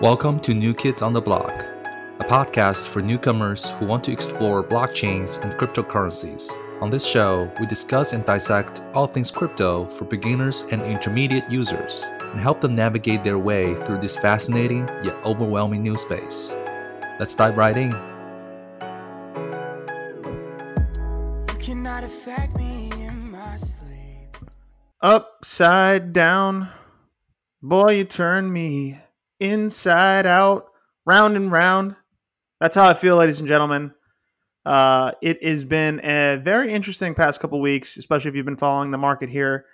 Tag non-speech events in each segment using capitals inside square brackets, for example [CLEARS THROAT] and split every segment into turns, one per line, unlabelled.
Welcome to New Kids on the Block, a podcast for newcomers who want to explore blockchains and cryptocurrencies. On this show, we discuss and dissect all things crypto for beginners and intermediate users and help them navigate their way through this fascinating yet overwhelming new space. Let's dive right in.
You cannot affect me in my sleep.
upside down. Boy, you turn me inside out, round and round. That's how I feel, ladies and gentlemen. Uh, it has been a very interesting past couple weeks, especially if you've been following the market here.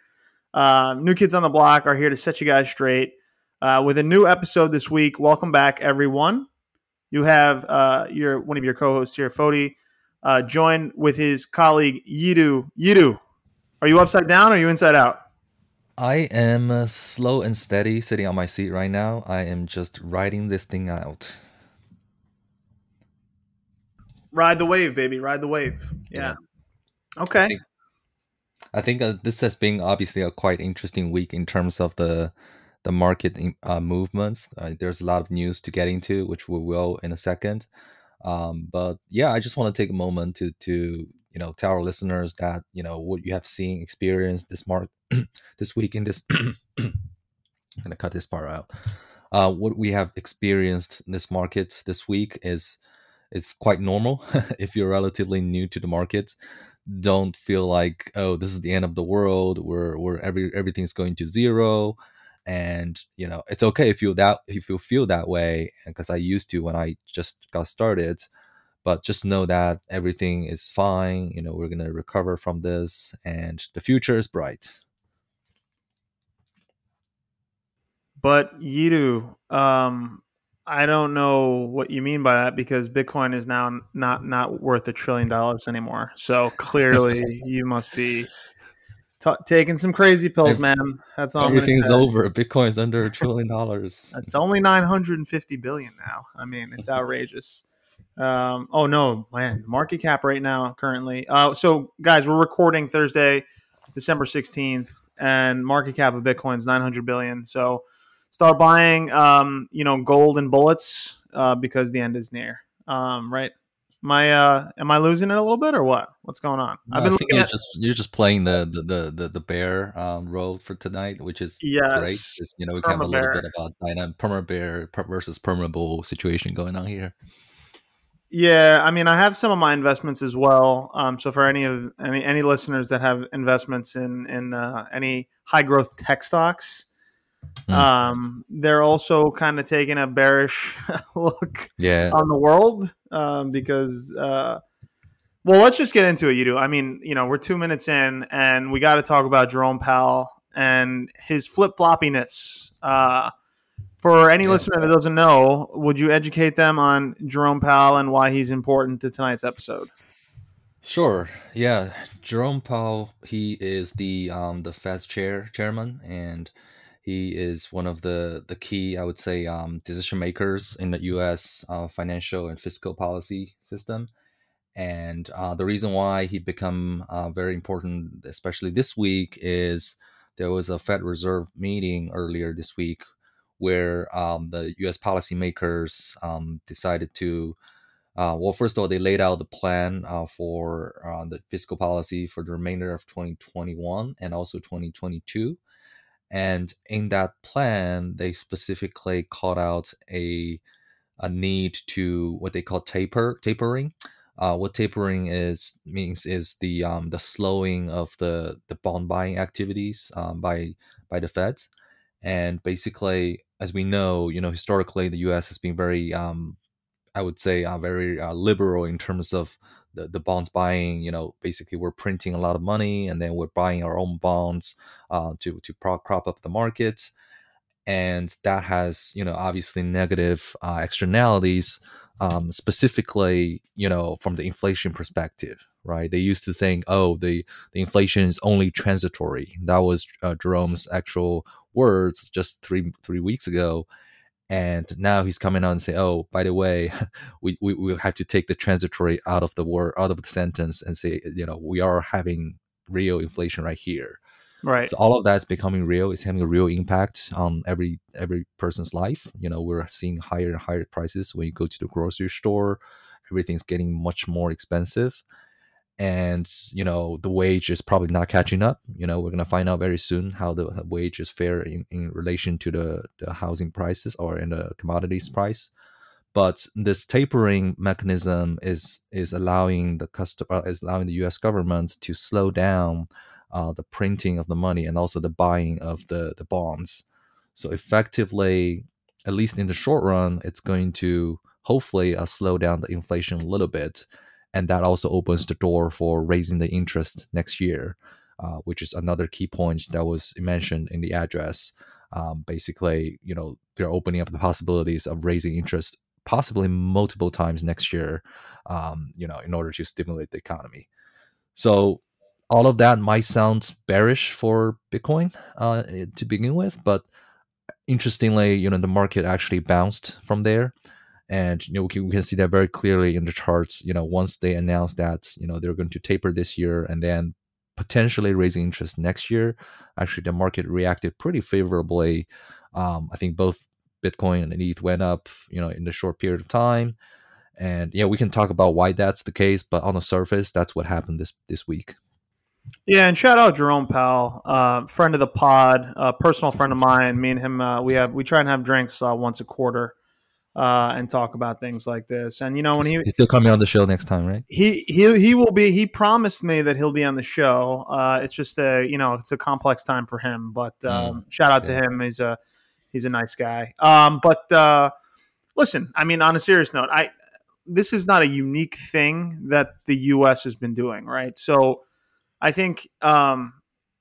Uh, new kids on the block are here to set you guys straight uh, with a new episode this week. Welcome back, everyone. You have uh, your one of your co-hosts here, Fodi, uh, joined with his colleague Yidu. Yidu, are you upside down or are you inside out?
I am uh, slow and steady sitting on my seat right now. I am just riding this thing out.
Ride the wave, baby. Ride the wave. Yeah. Okay.
I think, I think uh, this has been obviously a quite interesting week in terms of the the market uh, movements. Uh, there's a lot of news to get into, which we will in a second. Um, but yeah, I just want to take a moment to to you know tell our listeners that you know what you have seen, experienced this mark [CLEARS THROAT] this week in this. [CLEARS THROAT] I'm gonna cut this part out. Uh, what we have experienced in this market this week is is quite normal [LAUGHS] if you're relatively new to the market don't feel like oh this is the end of the world where where every everything's going to zero and you know it's okay if you that if you feel that way because i used to when i just got started but just know that everything is fine you know we're going to recover from this and the future is bright
But Yidu, um, I don't know what you mean by that because Bitcoin is now not not worth a trillion dollars anymore. So clearly, [LAUGHS] you must be ta taking some crazy pills, man. That's all.
Everything's over bitcoin's under a [LAUGHS] trillion dollars
It's only 950 billion now. I mean, it's [LAUGHS] outrageous. Um, oh no, man, market cap right now currently. Uh, so guys, we're recording Thursday, December 16th, and market cap of Bitcoin is 900 billion. So start buying, um, you know, gold and bullets uh, because the end is near. Um, right? Am I uh, am I losing it a little bit or what? What's going on?
No, I think you're just you're just playing the the the the, bear um, role for tonight, which is
Yes.
great. Just you know, we can have a little bit about dynamic perma bear versus perma bull situation going on here.
Yeah, I mean, I have some of my investments as well. Um, so for any of any any listeners that have investments in in uh, any high growth tech stocks,
Hmm.
um, they're also kind of taking a bearish [LAUGHS] look
Yeah,
on the world um, because. Uh, well, let's just get into it. Yidu. I mean, you know, we're two minutes in, and we got to talk about Jerome Powell and his flip floppiness. Uh, for any
Yeah.
listener that doesn't know, would you educate them on Jerome Powell and why he's important to tonight's episode?
sure. Yeah, Jerome Powell, he is the um the Fed's chair chairman, and he is one of the the key, I would say, um, decision makers in the U.S. Uh, financial and fiscal policy system. and uh, the reason why he become uh, very important especially this week is there was a fed reserve meeting earlier this week where um, the us policymakers um, decided to uh, well first of all they laid out the plan uh, for uh, the fiscal policy for the remainder of 2021 and also 2022 and in that plan they specifically called out a a need to what they call taper tapering. Uh, what tapering is means is the um, the slowing of the the bond buying activities um, by by the Feds, and basically, as we know, you know historically the U.S. has been very, um, I would say, uh, very uh, liberal in terms of the, the bonds buying. You know, basically we're printing a lot of money and then we're buying our own bonds uh, to to pro- crop up the market, and that has you know obviously negative uh, externalities um, specifically, you know, from the inflation perspective, right? They used to think, oh, the the inflation is only transitory. That was uh, Jerome's actual words just three three weeks ago, and now he's coming out and say, oh, by the way, [LAUGHS] we we we have to take the transitory out of the word out of the sentence and say, you know, we are having real inflation right here.
Right.
So all of that's becoming real. It's having a real impact on every every person's life. You know, we're seeing higher and higher prices when you go to the grocery store. Everything's getting much more expensive and you know the wage is probably not catching up. You know we're going to find out very soon how the, wage is fair in, in relation to the, the housing prices or in the commodities price. But this tapering mechanism is is allowing the customer uh, is allowing the us government to slow down uh, the printing of the money and also the buying of the the bonds. So effectively at least in the short run it's going to hopefully uh, slow down the inflation a little bit and that also opens the door for raising the interest next year, uh, which is another key point that was mentioned in the address. Um, basically, you know, they're opening up the possibilities of raising interest possibly multiple times next year, um, you know, in order to stimulate the economy. So all of that might sound bearish for Bitcoin uh, to begin with, but interestingly, you know, the market actually bounced from there and you know we can, we can see that very clearly in the charts you know once they announce that you know they're going to taper this year and then potentially raising interest next year actually the market reacted pretty favorably. Um, i think both bitcoin and eth went up you know in a short period of time. And yeah we can talk about why that's the case but on the surface that's what happened this this week.
Yeah, and shout out Jerome Powell, uh, friend of the pod, a personal friend of mine. Me and him, uh, we have we try and have drinks uh, once a quarter uh, and talk about things like this. And you know, when he
he's still coming on the show next time, right?
He he he will be. He promised me that he'll be on the show. Uh, it's just a you know it's a complex time for him. But um, mm, shout out yeah. to him. He's a he's a nice guy. Um, but uh, listen, I mean, on a serious note, I this is not a unique thing that the U.S. has been doing, right? So I think. Um,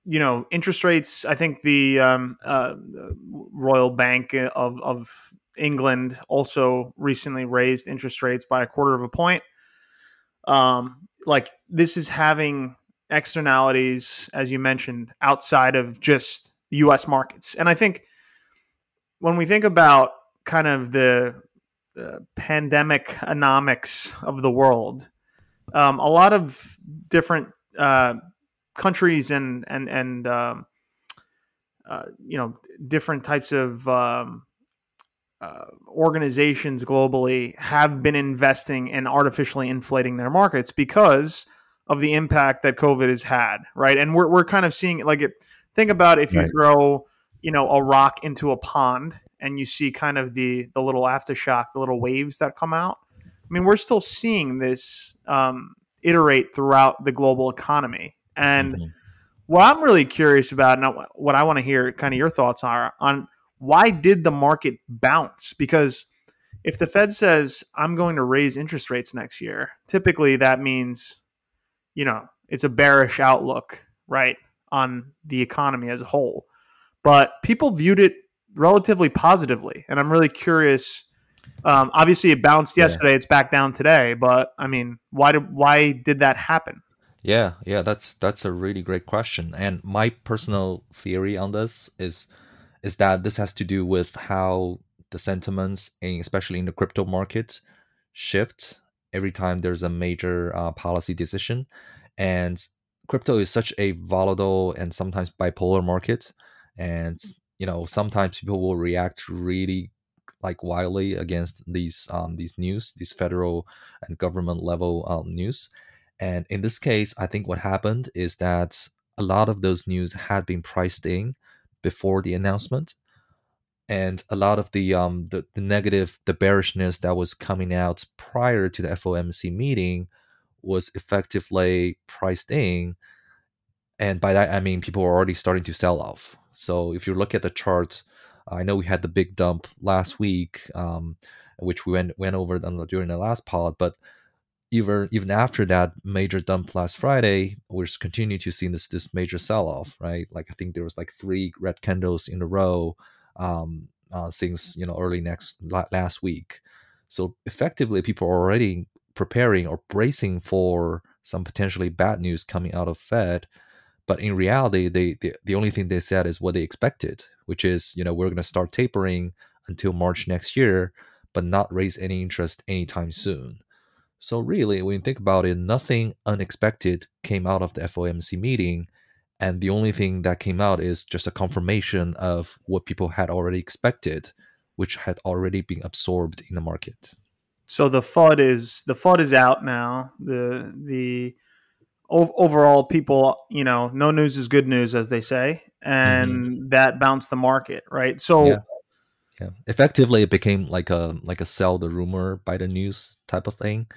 you know, interest rates. I think the um, uh, Royal Bank of, of England also recently raised interest rates by a quarter of a point. Um, like this is having externalities, as you mentioned, outside of just U.S. markets, and I think when we think about kind of the, pandemic economics of the world, um, a lot of different uh, countries and and and um, uh, you know different types of um, uh, organizations globally have been investing in artificially inflating their markets because of the impact that COVID has had, right? And we're, we're kind of seeing like it. Think about if you right. throw, you know, a rock into a pond and you see kind of the the little aftershock, the little waves that come out. I mean, we're still seeing this um, iterate throughout the global economy, and mm-hmm. what I'm really curious about, and what I want to hear, kind of your thoughts are on why did the market bounce? Because if the Fed says, I'm going to raise interest rates next year, typically that means, you know, it's a bearish outlook, right, on the economy as a whole. But people viewed it relatively positively. And I'm really curious. Um, obviously, it bounced yesterday. Yeah. It's back down today. But I mean, why did why did that happen?
Yeah, yeah, that's that's a really great question. And my personal theory on this is is that this has to do with how the sentiments, especially in the crypto market, shift every time there's a major uh, policy decision. And crypto is such a volatile and sometimes bipolar market. And, you know, sometimes people will react really like wildly against these um, these news, these federal and government level um, news. And in this case, I think what happened is that a lot of those news had been priced in before the announcement. And a lot of the um the, the negative the bearishness that was coming out prior to the FOMC meeting was effectively priced in. And by that I mean people were already starting to sell off. So if you look at the chart I know we had the big dump last week um, which we went went over during the last pod but even even after that major dump last Friday, we're continuing to see this this major sell off, right? Like I think there was like three red candles in a row um, uh, since you know early next last week. So effectively, people are already preparing or bracing for some potentially bad news coming out of Fed. But in reality, they, they the only thing they said is what they expected, which is you know we're going to start tapering until March next year, but not raise any interest anytime soon. So really, when you think about it, nothing unexpected came out of the FOMC meeting, and the only thing that came out is just a confirmation of what people had already expected, which had already been absorbed in the market.
So the FUD is the FUD is out now. The the ov- overall people, you know, no news is good news, as they say, and mm-hmm. that bounced the market, right? So
Yeah. Yeah, effectively, it became like a like a sell the rumor buy the news type of thing,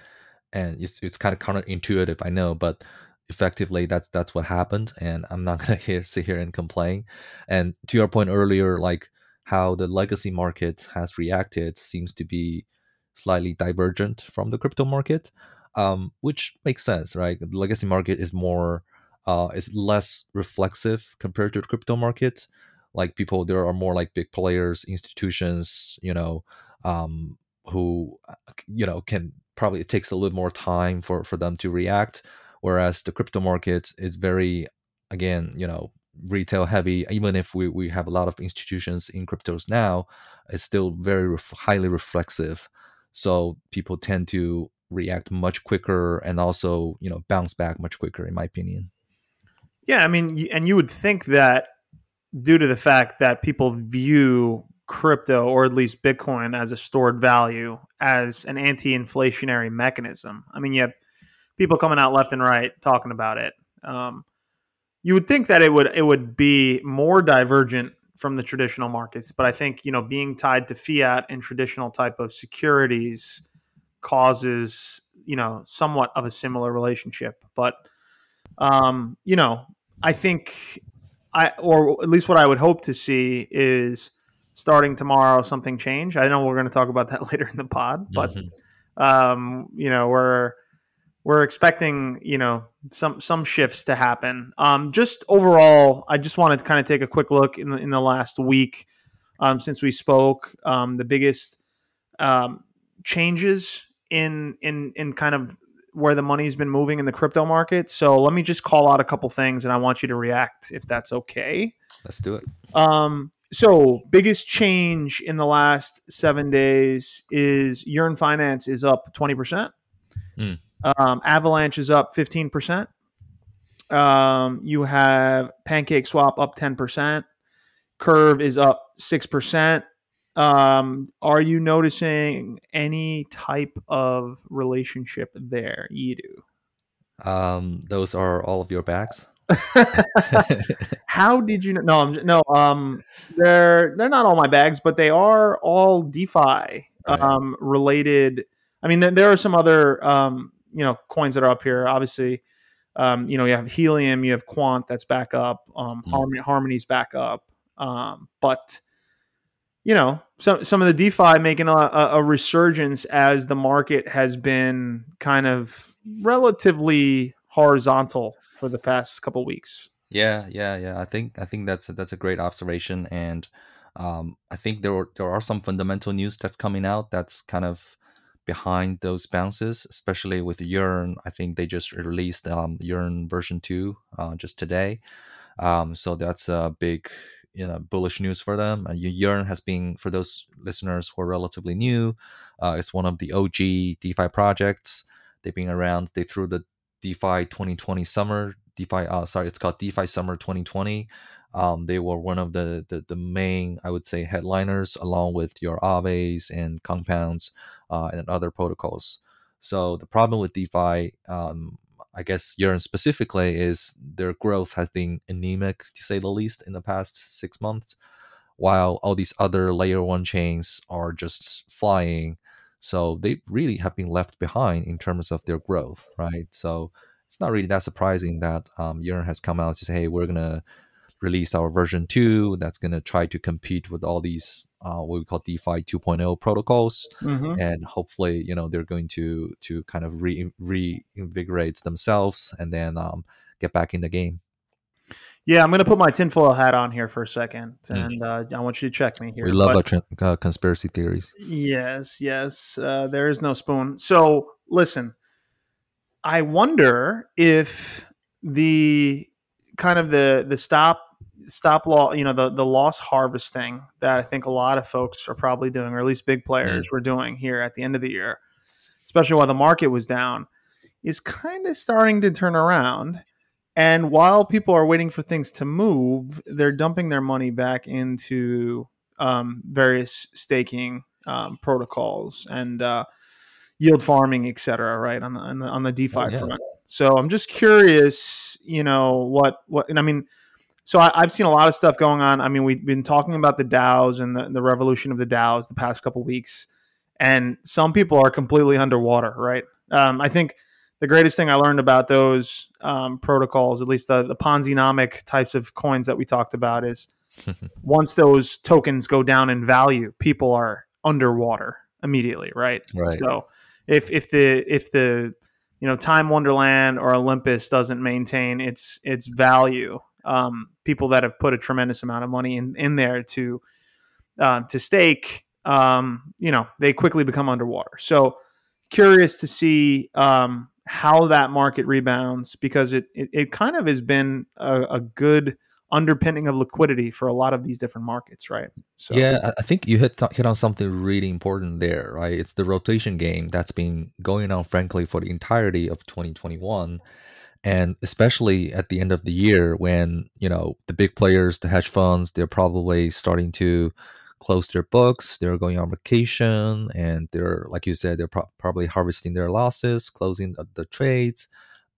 and it's it's kind of counterintuitive, I know, but effectively that's that's what happened, and I'm not [LAUGHS] gonna here sit here and complain. And to your point earlier, like how the legacy market has reacted seems to be slightly divergent from the crypto market, um, which makes sense, right? The legacy market is more uh, is less reflexive compared to the crypto market like people there are more like big players institutions you know um who uh, you know can probably it takes a little more time for for them to react whereas the crypto market is very again you know retail heavy. Even if we, we have a lot of institutions in cryptos now it's still very ref- highly reflexive. So people tend to react much quicker and also you know bounce back much quicker in my opinion.
Yeah, I mean, and you would think that due to the fact that people view crypto or at least Bitcoin as a stored value as an anti-inflationary mechanism. I mean, you have people coming out left and right talking about it. Um, you would think that it would it would be more divergent from the traditional markets, but I think you know being tied to fiat and traditional type of securities causes you know somewhat of a similar relationship. But um, you know, I think I or at least what I would hope to see is starting tomorrow something change. I know we're going to talk about that [LAUGHS] later in the pod, but
Mhm.
um, you know we're we're expecting you know some some shifts to happen. Um, just overall, I just wanted to kind of take a quick look in the, in the last week um, since we spoke. Um, the biggest um, changes in in in kind of where the money's been moving in the crypto market. So let me just call out a couple things, and I want you to react if that's okay.
let's do it
Um, so biggest change in the last seven days is Yearn Finance is up twenty percent.
Hmm.
Um, Avalanche is up fifteen percent. Um, you have Pancake Swap up ten percent. Curve is up six percent. Um, are you noticing any type of relationship there, Yidu?
um those are all of your bags [LAUGHS]
How did you know? No, I'm, no. Um, they're they're not all my bags, but they are all DeFi
Right.
um, related. I mean, there, there are some other um, you know coins that are up here. Obviously, um, you know you have Helium, you have Quant that's back up. Um,
Mm.
Harmony, Harmony's back up. Um, but you know some some of the DeFi making a, a resurgence as the market has been kind of relatively horizontal for the past couple weeks.
Yeah, yeah, yeah. I think I think that's a, that's a great observation, and um, I think there are, there are some fundamental news that's coming out that's kind of behind those bounces, especially with Yearn. I think they just released um, Yearn version two uh, just today, um, so that's a big you know bullish news for them. And Yearn has been for those listeners who are relatively new, uh, it's one of the OG DeFi projects. They've been around. They threw the DeFi 2020 summer DeFi. Uh, sorry, it's called DeFi Summer 2020. Um, they were one of the, the the main, I would say, headliners, along with your Aaves and Compounds uh, and other protocols. So the problem with DeFi, um, I guess, Yearn specifically, is their growth has been anemic, to say the least, in the past six months. While all these other layer one chains are just flying, so they really have been left behind in terms of their growth, right? So it's not really that surprising that um, Yearn has come out to say, "Hey, we're gonna release our version two that's gonna try to compete with all these uh, what we call DeFi 2.0 protocols,
Mm-hmm.
and hopefully, you know, they're going to to kind of re reinvigorate themselves and then um, get back in the game."
Yeah, I'm going to put my tinfoil hat on here for a second,
Mm.
and uh, I want you to check me here.
We love
But-
our uh, conspiracy theories.
Yes, yes. Uh, there is no spoon. So listen, I wonder if the kind of the the stop stop law, you know, the the loss harvesting that I think a lot of folks are probably doing, or at least big players were doing here at the end of the year, especially while the market was down, is kind of starting to turn around. And while people are waiting for things to move, they're dumping their money back into um, various staking um, protocols and uh, yield farming, et cetera, right on the on the, on the DeFi
Oh, yeah.
front. So I'm just curious, you know, what what and I mean, so I, I've seen a lot of stuff going on. I mean, we've been talking about the DAOs and the, the revolution of the DAOs the past couple weeks, and some people are completely underwater, right? Um, I think the greatest thing I learned about those um, protocols, at least the the Ponzi-nomic types of coins that we talked about, is [LAUGHS] once those tokens go down in value, people are underwater immediately, right?
Right.
So if if the if the you know Time Wonderland or Olympus doesn't maintain its its value, um, people that have put a tremendous amount of money in in there to uh, to stake, um, you know, they quickly become underwater. So curious to see um, how that market rebounds because it it, it kind of has been a, a good underpinning of liquidity for a lot of these different markets, right? So
Yeah, I- think you hit hit on something really important there, right? It's the rotation game that's been going on, frankly, for the entirety of 2021, and especially at the end of the year when you know the big players, the hedge funds, they're probably starting to close their books. They're going on vacation, and they're like you said, they're pro- probably harvesting their losses, closing the, the trades.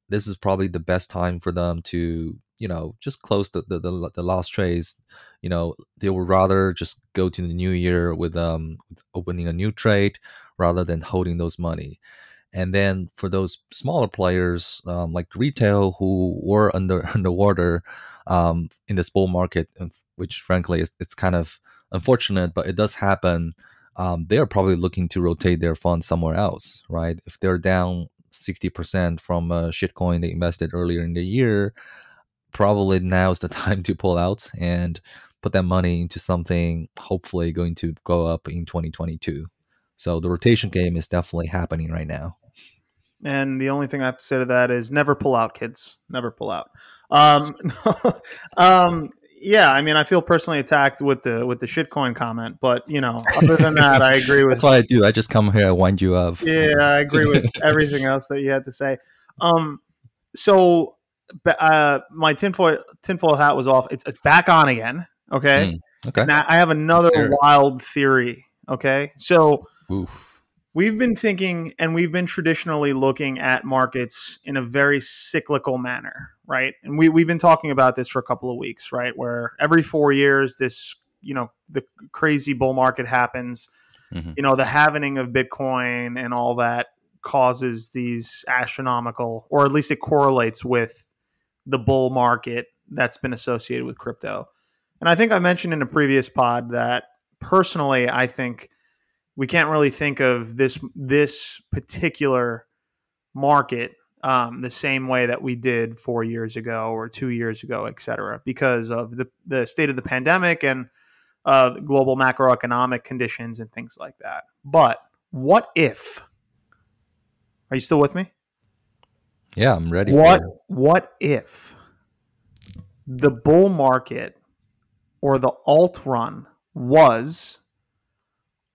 This is probably the best time for them to you know just close the the, the, the lost trades you know they would rather just go to the new year with um opening a new trade rather than holding those money and then for those smaller players um, like retail who were under [LAUGHS] underwater um, in this bull market which frankly is it's kind of unfortunate but it does happen um, they're probably looking to rotate their funds somewhere else right if they're down 60% from a shitcoin they invested earlier in the year probably now is the [LAUGHS] time to pull out and put that money into something hopefully going to go up in 2022. So the rotation game is definitely happening right now.
And the only thing I have to say to that is never pull out, kids. Never pull out. Um, [LAUGHS] um, yeah, I mean, I feel personally attacked with the with the shitcoin comment, but you know, [LAUGHS] other than that, I agree with.
That's what I do. I just come here, I wind you up.
Yeah, I agree with [LAUGHS] everything else that you had to say. Um, so uh, my tinfoil tinfoil hat was off. It's, it's back on again. Okay.
Okay.
Now I have another
Let's hear it.
wild theory. Okay, so
Oof.
We've been thinking and we've been traditionally looking at markets in a very cyclical manner right? And we, we've been talking about this for a couple of weeks right? Where every four years this you know the crazy bull market happens.
Mhm.
you know the halvening of bitcoin and all that causes these astronomical or at least it correlates with the bull market that's been associated with crypto. And i think i mentioned in a previous pod that personally i think we can't really think of this this particular market um, the same way that we did four years ago or two years ago, et cetera, because of the, the state of the pandemic and uh, global macroeconomic conditions and things like that. But what if? Are you still with me?
Yeah, I'm ready
What what if the bull market or the alt run was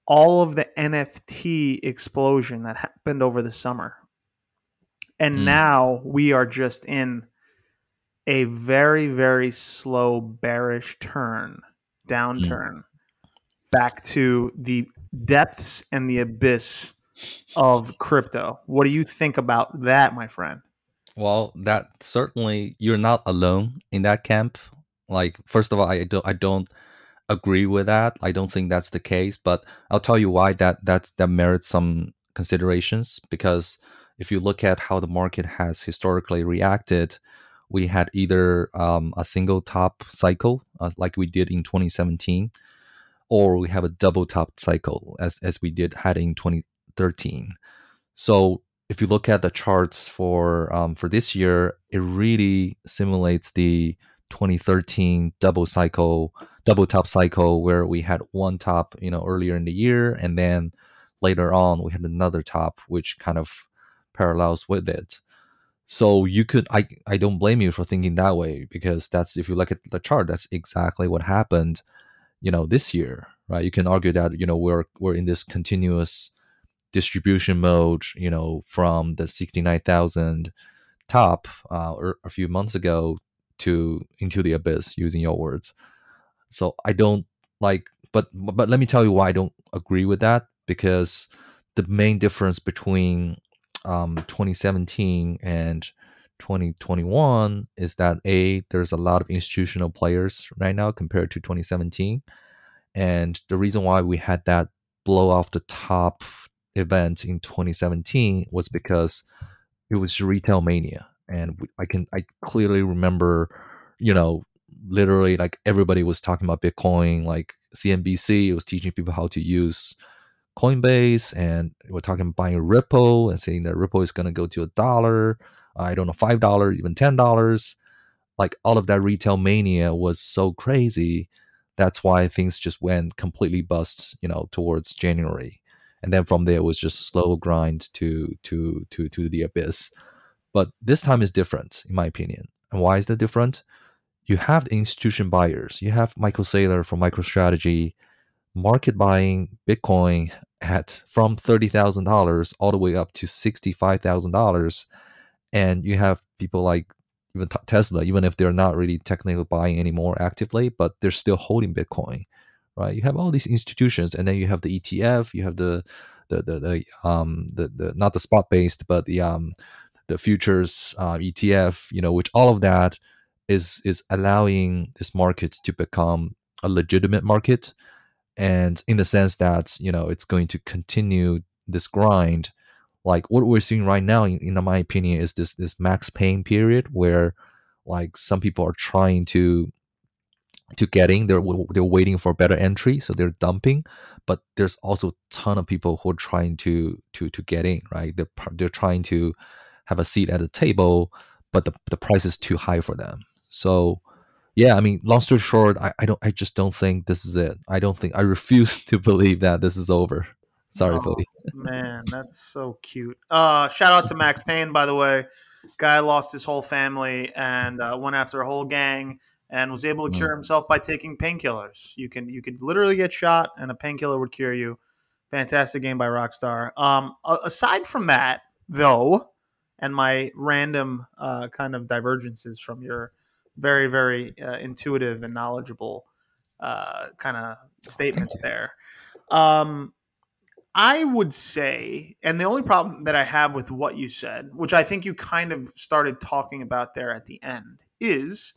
all of the NFT explosion that happened over the summer. And
Hmm.
now we are just in a very, very slow bearish turn, downturn, back to the depths and the abyss of crypto. What do you think about that, my friend?
Well, that certainly you're not alone in that camp. Like, first of all, I don't I don't agree with that. I don't think that's the case, but I'll tell you why that that's that merits some considerations because if you look at how the market has historically reacted, we had either um, a single top cycle uh, like we did in 2017, or we have a double top cycle as as we did had in 2013. So if you look at the charts for um, for this year, it really simulates the 2013 double cycle, double top cycle, where we had one top, you know, earlier in the year, and then later on we had another top, which kind of parallels with it. So you could, I, I don't blame you for thinking that way because that's if you look at the chart, that's exactly what happened, you know, this year, right? You can argue that you know we're we're in this continuous distribution mode, you know, from the 69,000 top uh, or a few months ago to into the abyss using your words. So i don't like but but let me tell you why i don't agree with that because the main difference between um, 2017 and 2021 is that a there's a lot of institutional players right now compared to 2017 and the reason why we had that blow off the top event in 2017 was because it was retail mania and i can i clearly remember you know literally like everybody was talking about bitcoin like cnbc was teaching people how to use coinbase and we're talking buying ripple and saying that ripple is going to go to a dollar i don't know five dollar even ten dollars. Like all of that retail mania was so crazy that's why things just went completely bust you know towards january. And then from there it was just slow grind to to to to the abyss but this time is different in my opinion. And why is that different? You have the institution buyers. You have michael saylor from microstrategy market buying bitcoin at from $30000 all the way up to $65000 and you have people like even tesla even if they're not really technically buying anymore actively but they're still holding bitcoin right? You have all these institutions, and then you have the ETF, you have the the the, the um the, the not the spot based, but the um the futures uh, ETF, you know, which all of that is is allowing this market to become a legitimate market, and in the sense that you know it's going to continue this grind. Like what we're seeing right now, in, in my opinion, is this this max pain period where like some people are trying to to getting they're they're waiting for better entry so they're dumping but there's also a ton of people who are trying to to to get in right they're they're trying to have a seat at the table but the, the price is too high for them so yeah i mean long story short I, I don't i just don't think this is it i don't think i refuse [LAUGHS] to believe that this is over sorry oh, buddy
man that's so cute uh shout out to max payne by the way guy lost his whole family and uh, went after a whole gang and was able to cure mm. himself by taking painkillers. You can you could literally get shot and a painkiller would cure you. Fantastic game by Rockstar. Um, aside from that, though, and my random uh, kind of divergences from your very very uh, intuitive and knowledgeable uh, kind of statements there. Um, I would say, and the only problem that I have with what you said, which I think you kind of started talking about there at the end, is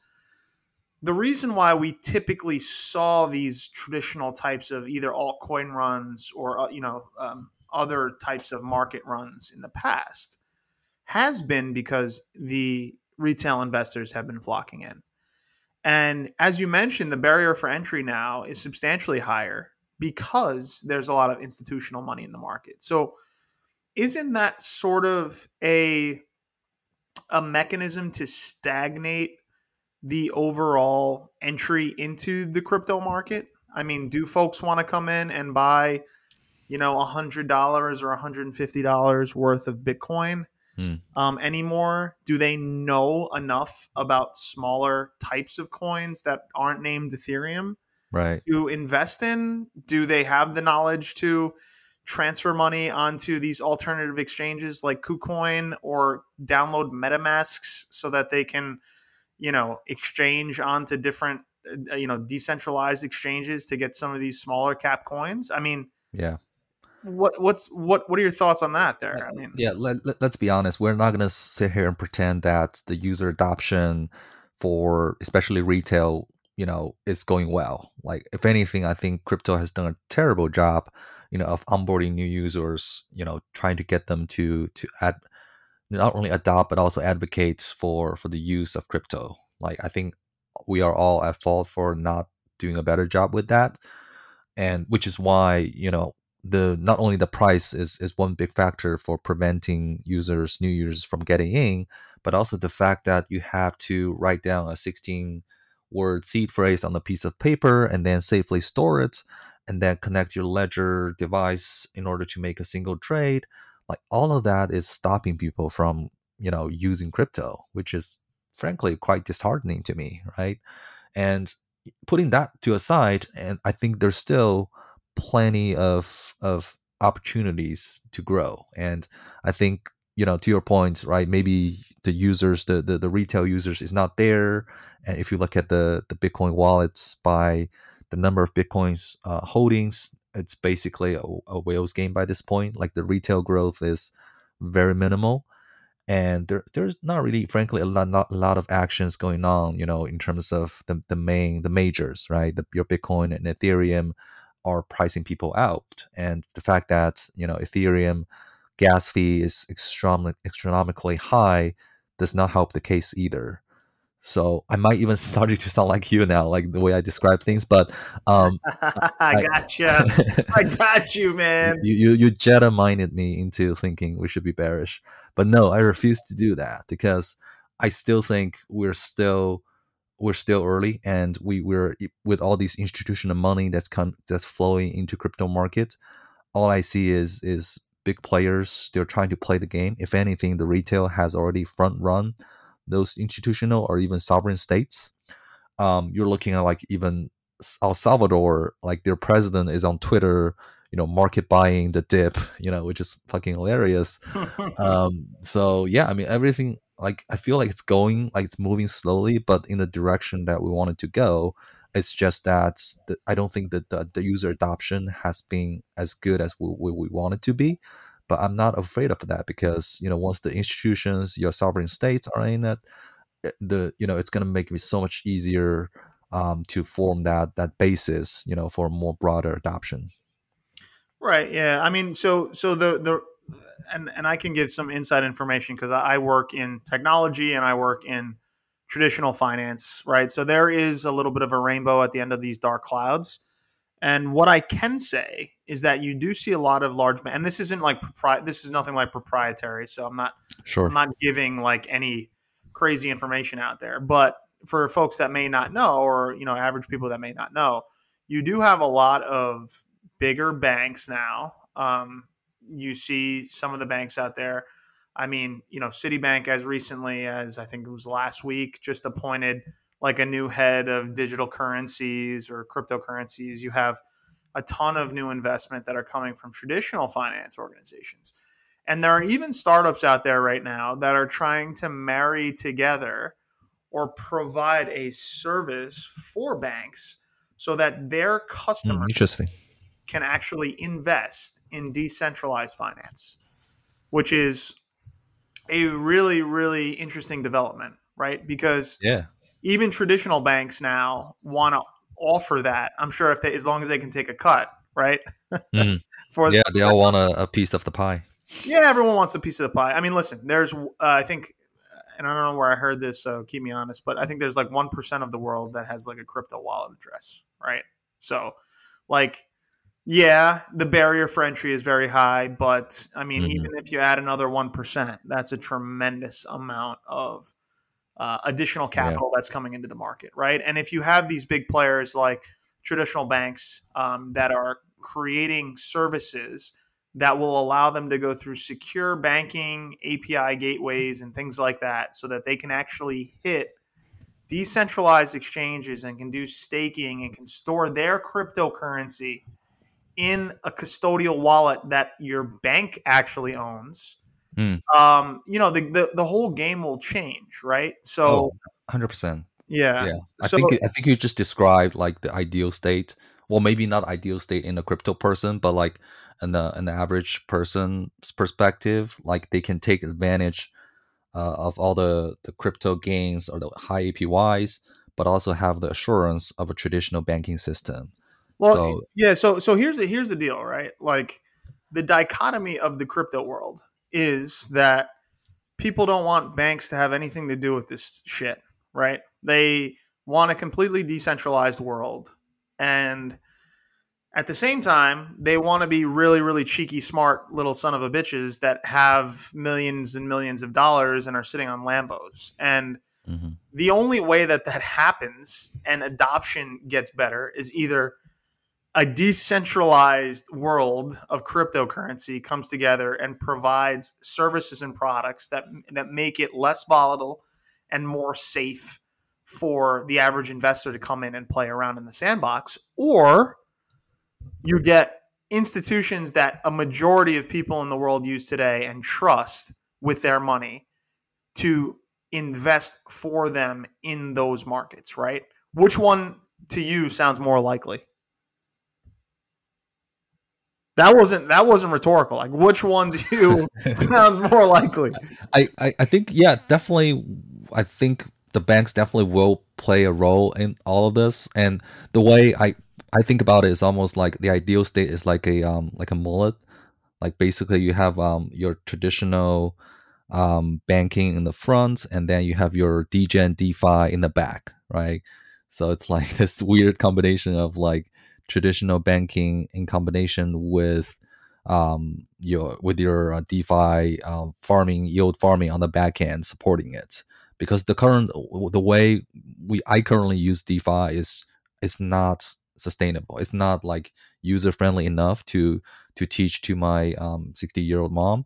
the reason why we typically saw these traditional types of either altcoin runs or uh, you know um, other types of market runs in the past has been because the retail investors have been flocking in. And as you mentioned, the barrier for entry now is substantially higher because there's a lot of institutional money in the market. So isn't that sort of a a mechanism to stagnate the overall entry into the crypto market? I mean, do folks want to come in and buy, you know, $100 or $150 worth of Bitcoin hmm. um, anymore? Do they know enough about smaller types of coins that aren't named Ethereum?
Right.
To invest in? Do they have the knowledge to transfer money onto these alternative exchanges like KuCoin or download MetaMasks so that they can – you know exchange onto different uh, you know decentralized exchanges to get some of these smaller cap coins i mean
yeah
what what's what what are your thoughts on that there i mean
yeah let, let, us be honest we're not going to sit here and pretend that the user adoption for especially retail you know is going well like if anything i think crypto has done a terrible job you know of onboarding new users you know trying to get them to to add not only adopt but also advocate for for the use of crypto. Like I think we are all at fault for not doing a better job with that, and which is why you know the not only the price is is one big factor for preventing users new users from getting in, but also the fact that you have to write down a 16 word seed phrase on a piece of paper and then safely store it and then connect your ledger device in order to make a single trade. Like all of that is stopping people from you know using crypto which is frankly quite disheartening to me right? And putting that to aside and i think there's still plenty of of opportunities to grow and i think you know to your point right maybe the users the, the the retail users is not there and if you look at the the bitcoin wallets by the number of bitcoins uh, holdings it's basically a, a whale's game by this point like the retail growth is very minimal and there, there's not really frankly a lot, not a lot of actions going on you know in terms of the, the main the majors right the, your bitcoin and ethereum are pricing people out and the fact that you know ethereum gas fee is extremely astronomically high does not help the case either so I might even [LAUGHS] starting to sound like you now, like the way I describe things. But um, [LAUGHS]
I gotcha. [LAUGHS] I got you, man.
You you you Jedi minded me into thinking we should be bearish, but no, I refuse to do that because I still think we're still we're still early, and we we're with all these institutional money that's come that's flowing into crypto markets. All I see is is big players. They're trying to play the game. If anything, the retail has already front run those institutional or even sovereign states. Um, you're looking at like even El Salvador, like their president is on Twitter, you know, market buying the dip, [LAUGHS] you know, which is fucking hilarious. [LAUGHS] um, so yeah, I mean, everything like I feel like it's going, like it's moving slowly, but in the direction that we wanted to go. It's just that the, I don't think that the, the, user adoption has been as good as we, we, we want it to be but I'm not afraid of that because you know once the institutions, your sovereign states are in it, eh, the you know it's going to make me so much easier um, to form that that basis, you know, for more broader adoption.
Right. Yeah. I mean, so so the the and and I can give some inside information because I work in technology and I work in traditional finance, right? So there is a little bit of a rainbow at the end of these dark clouds. And what I can say is that you do see a lot of large, and this isn't like propri- this is nothing like proprietary. So I'm not
sure.
I'm not giving like any crazy information out there. But for folks that may not know, or you know, average people that may not know, you do have a lot of bigger banks now. Um, you see some of the banks out there. I mean, you know, Citibank as recently as I think it was last week just appointed like a new head of digital currencies or cryptocurrencies. You have a ton of new investment that are coming from traditional finance organizations. And there are even startups out there right now that are trying to marry together or provide a service for banks so that their hmm, customers
Interesting.
Can actually invest in decentralized finance, which is a really, really interesting development, right? Because
yeah
even traditional banks now want to offer that. I'm sure if they, as long as they can take a cut, right?
Mm. [LAUGHS] For yeah, they all want a, a, piece of the pie.
Yeah, everyone wants a piece of the pie. I mean, listen, there's, uh, I think, and I don't know where I heard this, so keep me honest, but I think there's like one percent of the world that has like a crypto wallet address, right? So, like, yeah, the barrier for entry is very high, but I mean, mm-hmm. even if you add another one percent, that's a tremendous amount of uh, additional capital yeah. that's coming into the market, right? And if you have these big players like traditional banks um, that are creating services that will allow them to go through secure banking, API gateways, and things like that, so that they can actually hit decentralized exchanges and can do staking and can store their cryptocurrency in a custodial wallet that your bank actually owns mm. um, you know, the, the, the whole game will change, right? So,
hundred oh, percent.
Yeah,
yeah. I so, think I think you just described like the ideal state. Well, maybe not ideal state in a crypto person, but like in the an average person's perspective, like they can take advantage uh, of all the the crypto gains or the high APYs, but also have the assurance of a traditional banking system.
Well, so, yeah. So so here's the here's the deal, right? Like the dichotomy of the crypto world is that people don't want banks to have anything to do with this shit, right? They want a completely decentralized world. And at the same time, they want to be really, really cheeky, smart little son of a bitches that have millions and millions of dollars and are sitting on Lambos. And mm-hmm. the only way that that happens and adoption gets better is either a decentralized world of cryptocurrency comes together and provides services and products that that make it less volatile and more safe for the average investor to come in and play around in the sandbox or you get institutions that a majority of people in the world use today and trust with their money to invest for them in those markets, right? Which one to you sounds more likely? That wasn't that wasn't rhetorical. Like which one do you [LAUGHS] [LAUGHS] sounds more likely?
I, I, I think yeah, definitely. I think the banks definitely will play a role in all of this. And the way I I think about it is almost like the ideal state is like a um like a mullet. Like basically you have um your traditional um banking in the front and then you have your degen DeFi in the back, right? So it's like [LAUGHS] this weird combination of like traditional banking in combination with um your with your uh, DeFi uh, farming yield farming on the back end supporting it because the current the way we I currently use DeFi is it's not sustainable. It's not like user friendly enough to to teach to my um, 60 year old mom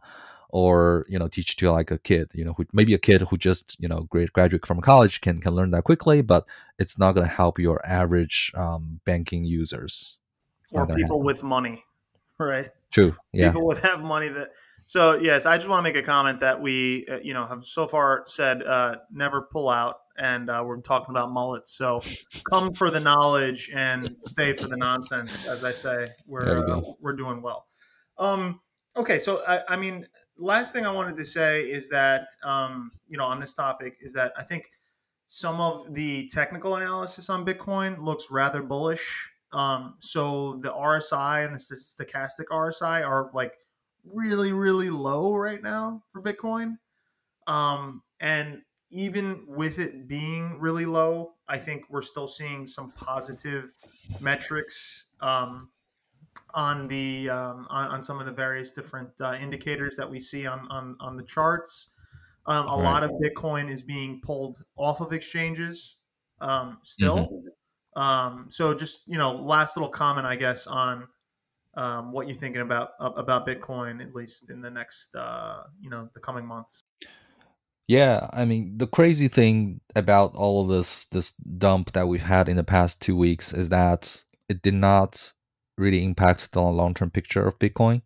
or you know teach to like a kid you know who maybe a kid who just you know graduate from college can can learn that quickly but it's not going to help your average um, banking users it's
or people with money [LAUGHS] right
true yeah
people would have money that so yes, I just want to make a comment that we, uh, you know, have so far said uh, never pull out, and uh, we're talking about mullets. So come for the knowledge and stay for the nonsense, as I say. We're uh, we're doing well. Um, okay, so I, I, mean, last thing I wanted to say is that um, you know on this topic is that I think some of the technical analysis on Bitcoin looks rather bullish. Um, so the RSI and the stochastic RSI are like really, really low right now for Bitcoin. Um, and even with it being really low, I think we're still seeing some positive metrics um, on the um, on, on, some of the various different uh, indicators that we see on on, on the charts. Um, a right. lot of Bitcoin is being pulled off of exchanges um, still. Mm-hmm. Um, so just you know, last little comment, I guess, on um, what you're thinking about about Bitcoin, at least in the next uh, you know the coming months.
Yeah, I mean the crazy thing about all of this this dump that we've had in the past two weeks is that it did not really impact the long term picture of Bitcoin.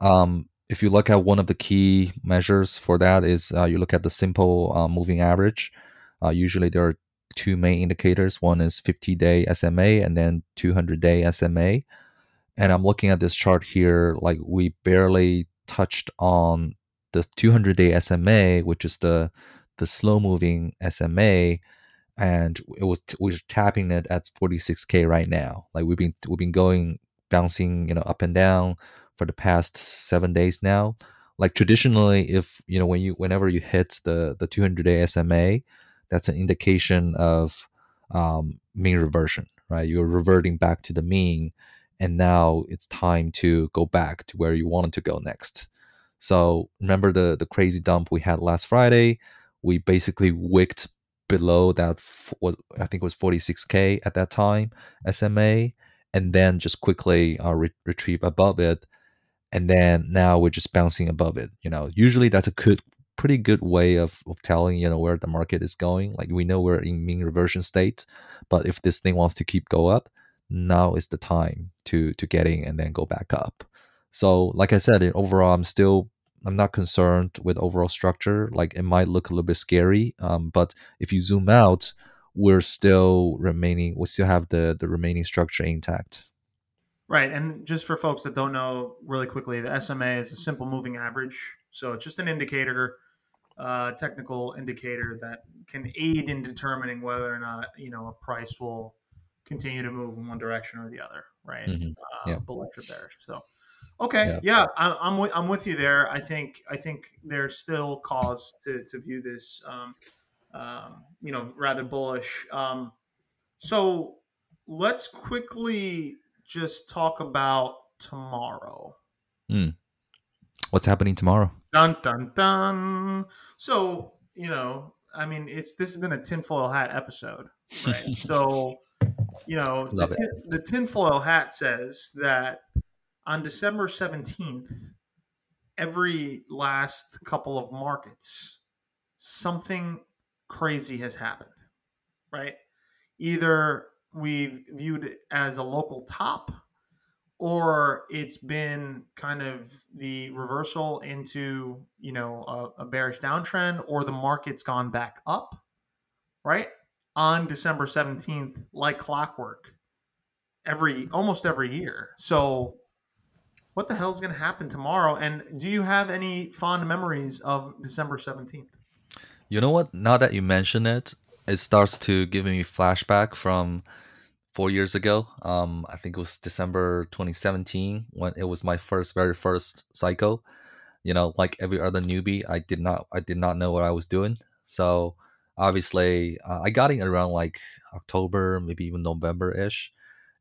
Um, if you look at one of the key measures for that is uh, you look at the simple uh, moving average. Uh, usually there are two main indicators. One is 50 day SMA and then 200 day SMA and I'm looking at this chart here, like we barely touched on the 200 day SMA, which is the the slow moving SMA, and it was we're tapping it at 46k right now. Like we've been we've been going bouncing you know up and down for the past seven days now. Like traditionally, if you know when you whenever you hit the the 200 day SMA, that's an indication of um, mean reversion, right? You're reverting back to the mean and now it's time to go back to where you wanted to go next. So remember the the crazy dump we had last Friday? We basically wicked below that what I think was 46k at that time SMA, and then just quickly uh, re- retrieve above it, and then now we're just bouncing above it. You know, usually that's a good, pretty good way of, of telling you know where the market is going. Like we know we're in mean reversion state, but if this thing wants to keep go up, now is the time to to get in and then go back up. So, like I said, overall, I'm still I'm not concerned with overall structure. Like it might look a little bit scary, um, but if you zoom out, we're still remaining. We still have the the remaining structure intact.
Right, and just for folks that don't know, really quickly, the SMA is a simple moving average. So it's just an indicator, uh, technical indicator that can aid in determining whether or not you know a price will continue to move in one direction or the other, right? Mm-hmm. Uh, yeah. Bullish. So, okay, yeah, yeah I, I'm with, I'm with you there. I think I think there's still cause to to view this, um, um, you know, rather bullish. Um, so let's quickly just talk about tomorrow.
Mm. What's happening tomorrow?
Dun dun dun. So you know, I mean, it's this has been a tinfoil hat episode, right? [LAUGHS] so you know, the, tin, the tinfoil hat says that on December 17th, every last couple of markets, something crazy has happened, right? Either we've viewed it as a local top or it's been kind of the reversal into you know a, a bearish downtrend, or the market's gone back up, right? On December 17th, like clockwork, every almost every year. So what the hell's going to happen tomorrow? And do you have any fond memories of December 17th?
You know what? Now that you mention it, it starts to give me flashback from four years ago. Um, I think it was December 2017 when it was my first, very first cycle. You know, like every other newbie, I did not, I did not know what I was doing. So obviously, uh, I got in around like October, maybe even November ish,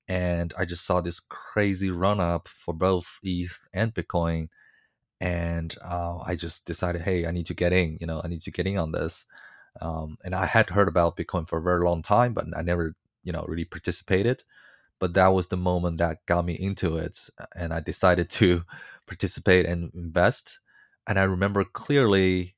and I just saw this crazy run up for both ETH and Bitcoin, and uh, I just decided, hey, I need to get in. You know, I need to get in on this. Um, and I had heard about Bitcoin for a very long time, but I never you know really participated but that was the moment that got me into it and i decided [LAUGHS] to participate and invest and i remember clearly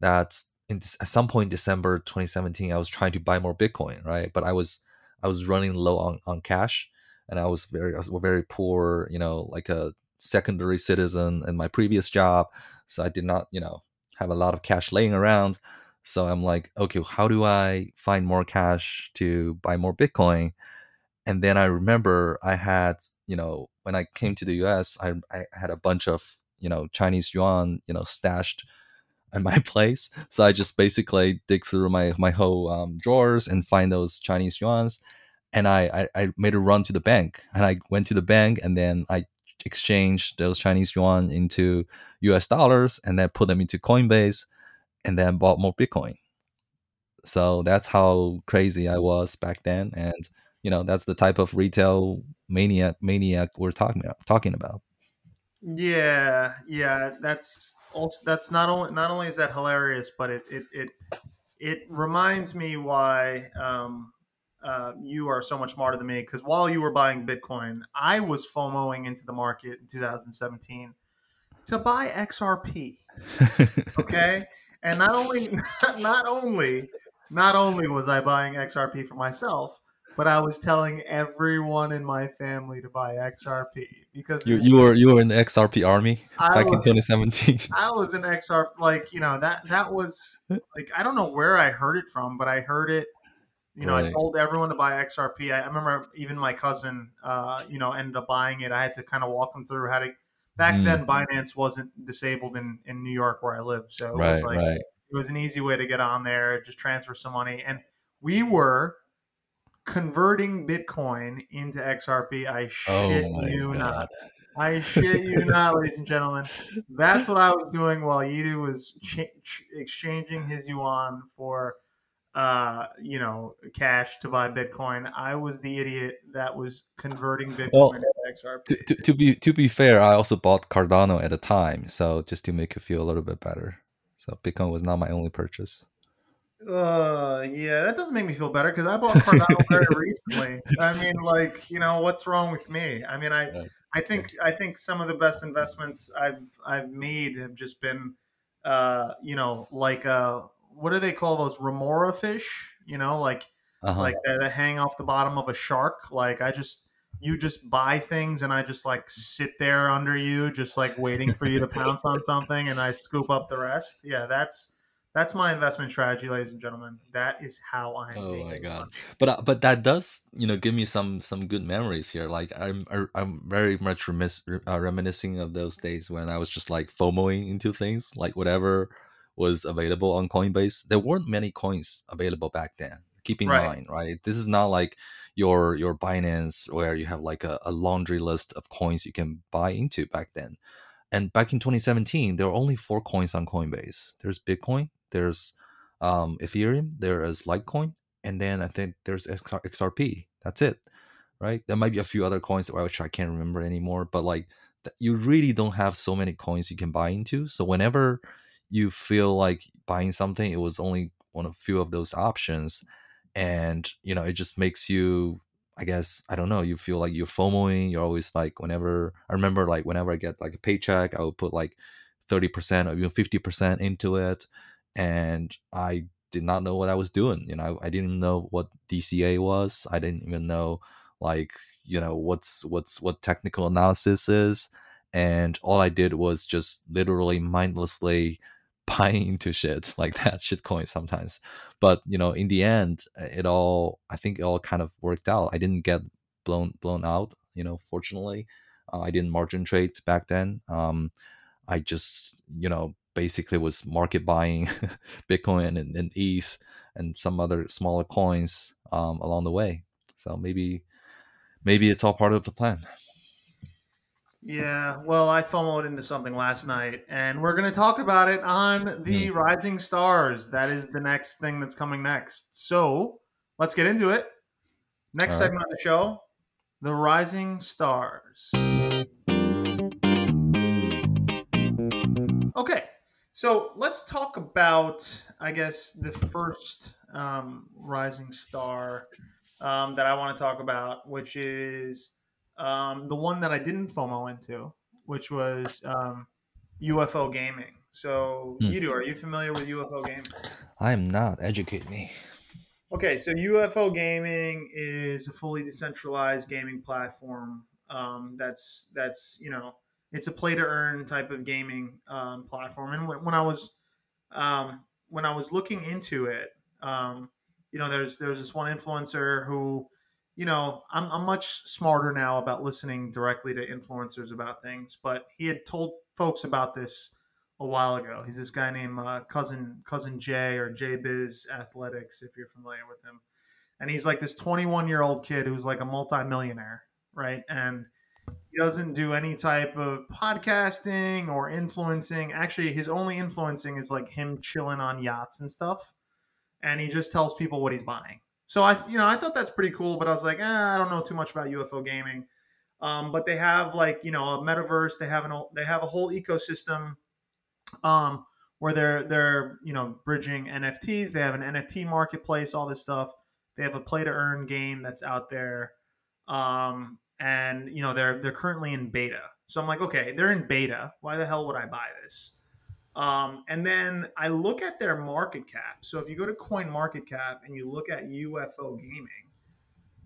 that at some point in december 2017 i was trying to buy more bitcoin right but i was i was running low on, on cash and i was very I was very poor you know like a secondary citizen in my previous job so i did not you know have a lot of cash laying around so I'm like, okay, how do I find more cash to buy more Bitcoin? And then I remember I had, you know, when I came to the US, I, I had a bunch of, you know, Chinese yuan, you know, stashed in my [LAUGHS] place. So I just basically dig through my, my whole um, drawers and find those Chinese yuans. And I, I, I made a run to the bank and I went to the bank and then I exchanged those Chinese yuan into US dollars and then put them into Coinbase and then bought more Bitcoin. So that's how crazy I was back then, and you know that's the type of retail maniac maniac we're talking about. Talking about.
Yeah, yeah, that's also that's not only not only is that hilarious, but it it it, it reminds me why um, uh, you are so much smarter than me. Because while you were buying Bitcoin, I was FOMOing into the market in 2017 to buy XRP. [LAUGHS] okay, and not only [LAUGHS] not only not only was I buying XRP for myself, but I was telling everyone in my family to buy XRP because
you you were you were in the XRP army
I
back in 2017. [LAUGHS]
I was an XRP, like you know that that was like I don't know where I heard it from, but I heard it. You know, I told everyone to buy XRP. I, I remember even my cousin, uh, you know, ended up buying it. I had to kind of walk him through how to. Back
Mm.
then, Binance wasn't disabled in in New York where I live, so it was like
right.
it was an easy way to get on there, just transfer some money. And we were converting Bitcoin into XRP. I
Oh
shit
my
you
god.
not. I shit you not, ladies and gentlemen. That's what I was doing while Yidu was ch- ch- exchanging his yuan for, uh, you know, cash to buy Bitcoin. I was the idiot that was converting Bitcoin
Well,
into XRP.
To, to, to be to be fair, I also bought Cardano at the time, so just to make you feel a little bit better. So Bitcoin was not my only purchase.
Uh, yeah, that doesn't make me feel better because I bought Cardano very [LAUGHS] recently. I mean, like, you know, what's wrong with me? I mean, I,
Yeah.
I think, I think some of the best investments I've, I've made have just been, uh, you know, like, uh, what do they call those remora fish? You know, like,
Uh-huh.
like that, that hang off the bottom of a shark. Like, I just, you just buy things and I just like sit there under you, just like waiting for you to pounce on something, and I scoop up the rest. Yeah, that's that's my investment strategy, ladies and gentlemen. That is how I.
Am
oh
my god! But uh, but that does you know give me some some good memories here. Like I'm I- I'm very much remiss, uh, reminiscing of those days when I was just like FOMOing into things, like whatever was available on Coinbase. There weren't many coins available back then. Keep in
Right.
mind, right? This is not like your your Binance where you have like a, a laundry list of coins you can buy into back then. And back in 2017, there were only four coins on Coinbase. There's Bitcoin, there's um, Ethereum, there is Litecoin, and then I think there's XR- XRP. That's it, right? There might be a few other coins which I can't remember anymore, but like you really don't have so many coins you can buy into. So whenever you feel like buying something, it was only one of few of those options, and you know it just makes you. I guess I don't know. You feel like you're FOMOing. You're always like whenever I remember like whenever I get like a paycheck, I would put like thirty percent or even fifty percent into it, and I did not know what I was doing. You know, I didn't know what DCA was. I didn't even know like you know what's what's what technical analysis is and all i did was just literally mindlessly buying into shit [LAUGHS] like that shit coin sometimes. But you know in the end it all i think it all kind of worked out. I didn't get blown blown out you know fortunately. Uh, i didn't margin trade back then. Um i just you know basically was market buying [LAUGHS] bitcoin and, and eth and some other smaller coins um, along the way. So maybe maybe it's all part of the plan
Yeah, well, I FOMOed into something last night, and we're going to talk about it on [LAUGHS] the Rising Stars. That is the next thing that's coming next. So let's get into it. Next
All right.
segment of the show The Rising Stars. Okay, so let's talk about, I guess, the first um, Rising Star um, that I want to talk about, which is um, the one that I didn't FOMO into, which was um, UFO gaming. So,
Hmm.
Yidu, are you familiar with UFO gaming?
i am not educate me
Okay, so UFO gaming is a fully decentralized gaming platform. Um, that's that's you know it's a play to earn type of gaming um, platform. And when, when I was um, when I was looking into it, um, you know, there's there's this one influencer who, you know, I'm I'm much smarter now about listening directly to influencers about things, but he had told folks about this a while ago. He's this guy named uh, cousin cousin Jay or J Biz Athletics, if you're familiar with him. And he's like this 21 year old kid who's like a multimillionaire, right? And he doesn't do any type of podcasting or influencing. Actually, his only influencing is like him chilling on yachts and stuff. And he just tells people what he's buying. So I, you know, I thought that's pretty cool. But I was like, eh, I don't know too much about UFO gaming. Um, but they have like you know a metaverse. They have an they have a whole ecosystem um, where they're they're you know bridging NFTs. They have an NFT marketplace, all this stuff. They have a play to earn game that's out there, um, and you know they're they're currently in beta. So I'm like, okay, they're in beta. Why the hell would I buy this? Um, and then I look at their market cap. So if you go to Coin Market Cap and you look at UFO Gaming,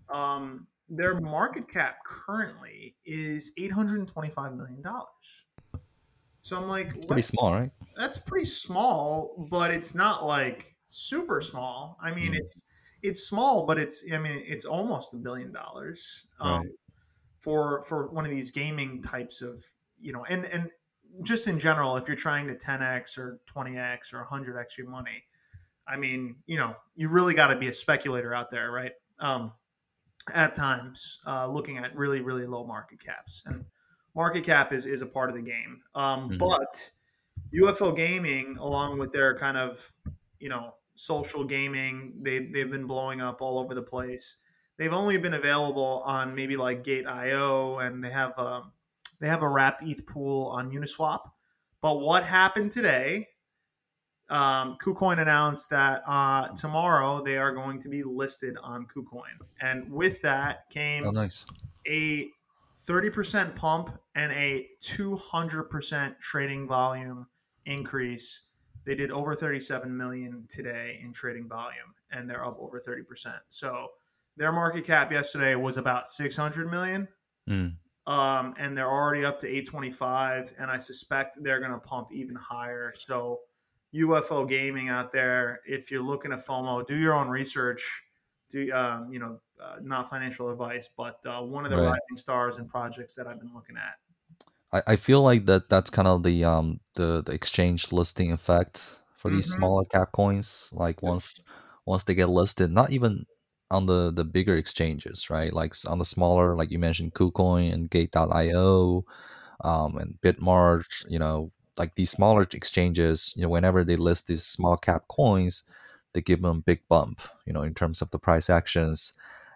um, their market cap currently is eight hundred and twenty-five million dollars. So I'm like,
it's pretty small right
that's pretty small, but it's not like super small. I mean,
Mm.
it's it's small, but it's I mean, it's almost a billion dollars um,
Right.
for for one of these gaming types of you know, and and just in general, if you're trying to 10x or 20x or 100x your money, I mean, you know, you really got to be a speculator out there, right? Um, at times, uh, looking at really really low market caps and market cap is is a part of the game. Um,
Mhm.
But UFO gaming, along with their kind of you know social gaming, they they've been blowing up all over the place. They've only been available on maybe like Gate.io, and they have um, they have a wrapped ETH pool on Uniswap. But what happened today? Um, KuCoin announced that uh, tomorrow they are going to be listed on KuCoin, and with that came
oh nice
a 30% pump and a 200% trading volume increase. They did over 37 million today in trading volume and they're up over 30%. So their market cap yesterday was about 600 million.
Mm.
Um, and they're already up to 825 and I suspect they're going to pump even higher. So UFO gaming out there, if you're looking at FOMO, do your own research. Do um, you know, uh, not financial advice, but uh, one of the
Right.
rising stars and projects that I've been looking at.
I, I feel like that that's kind of the um the, the exchange listing effect for these
Mhm.
smaller cap coins like once once they get listed not even on the the bigger exchanges right? Like on the smaller like you mentioned KuCoin and Gate.io um and BitMart you know like these smaller exchanges you know whenever they list these small cap coins they give them a big bump you know in terms of the price actions.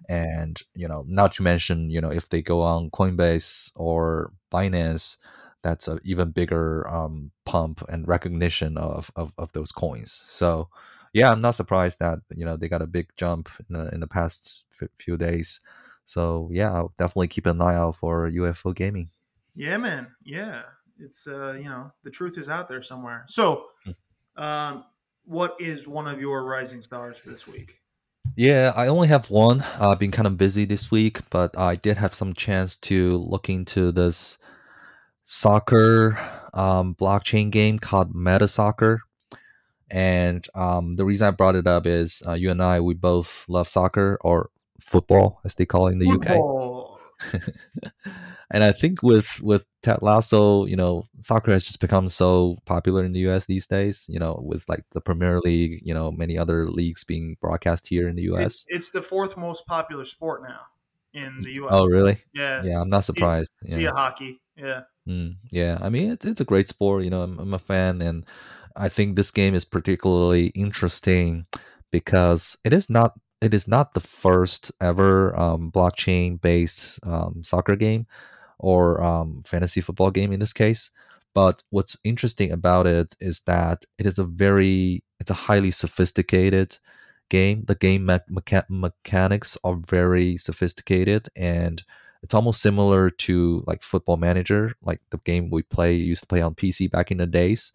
And you know not to mention you know if they go on coinbase or binance that's a even bigger um, pump and recognition of, of, of those coins. So yeah i'm not surprised that you know they got a big jump in the, in the past f- few days so yeah i'll definitely keep an eye out for ufo gaming
Yeah, man. Yeah, it's uh, you know, the truth is out there somewhere. So, um, what is one of your rising stars for this week?
Yeah, I only have one. Uh, I've been kind of busy this week, but I did have some chance to look into this soccer um, blockchain game called Meta Soccer. And um, the reason I brought it up is uh, you and I, we both love soccer or football, as they call it in the UK. [LAUGHS] And I think with with Ted Lasso, you know, soccer has just become so popular in the US these days. You know, with like the Premier League, you know, many other leagues being broadcast here in the US.
it's the fourth most popular sport now in the U.S.
Oh, really?
yeah,
Yeah, I'm not surprised.
see
Yeah.
a hockey. Yeah,
Mm, yeah, I mean it's it's a great sport. You know, I'm, I'm a fan, and I think this game is particularly interesting because it is not it is not the first ever um, blockchain based um, soccer game or um, fantasy football game in this case. But what's interesting about it is that it is a very it's a highly sophisticated game. The game me- mecha- mechanics are very sophisticated and it's almost similar to like Football Manager, like the game we play used to play on PC back in the days.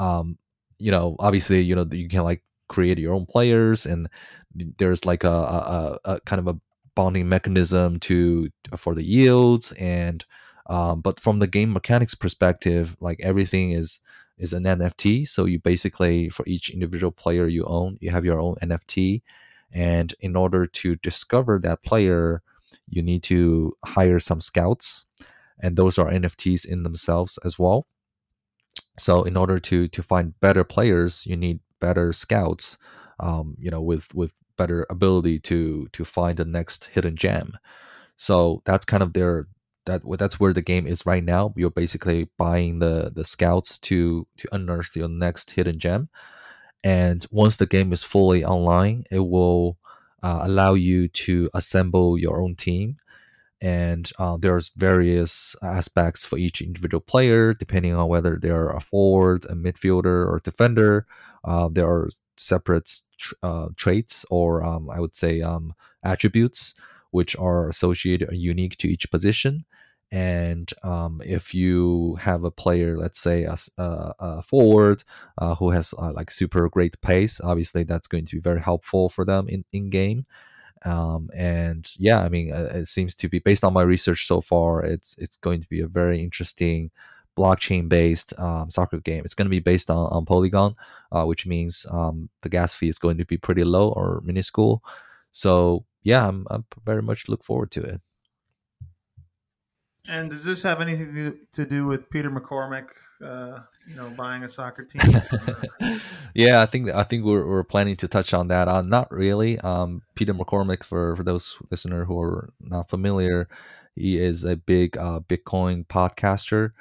Um, you know, obviously, you know you can like create your own players, and there's like a, a, a kind of a bonding mechanism to for the yields, and um, but from the game mechanics perspective, like everything is is an NFT. So you basically for each individual player you own, you have your own NFT, and in order to discover that player you need to hire some scouts. And those are nfts in themselves as well so in order to to find better players you need better scouts um, you know with with better ability to to find the next hidden gem. So that's kind of their that that's where the game is right now. You're basically buying the the scouts to to unearth your next hidden gem. And once the game is fully online it will uh, allow you to assemble your own team and uh, there's various aspects for each individual player depending on whether they're a forward a midfielder or defender. Uh, there are separate uh, traits or um, i would say um, attributes which are associated or unique to each position. And um, if you have a player let's say a forward uh, who has uh, like super great pace obviously that's going to be very helpful for them in, in game um, and yeah, I mean, uh, it seems to be based on my research so far. It's it's going to be a very interesting blockchain based um, soccer game. It's going to be based on, on Polygon, uh, which means um, the gas fee is going to be pretty low or minuscule. So yeah, I'm, I'm very much look forward to it.
and does this have anything to do with Peter McCormack? Uh, you know, buying a soccer team. [LAUGHS]
yeah, I think I think we're, we're planning to touch on that. Uh, not really. Um, Peter McCormack, for for those listener who are not familiar, he is a big uh, Bitcoin podcaster.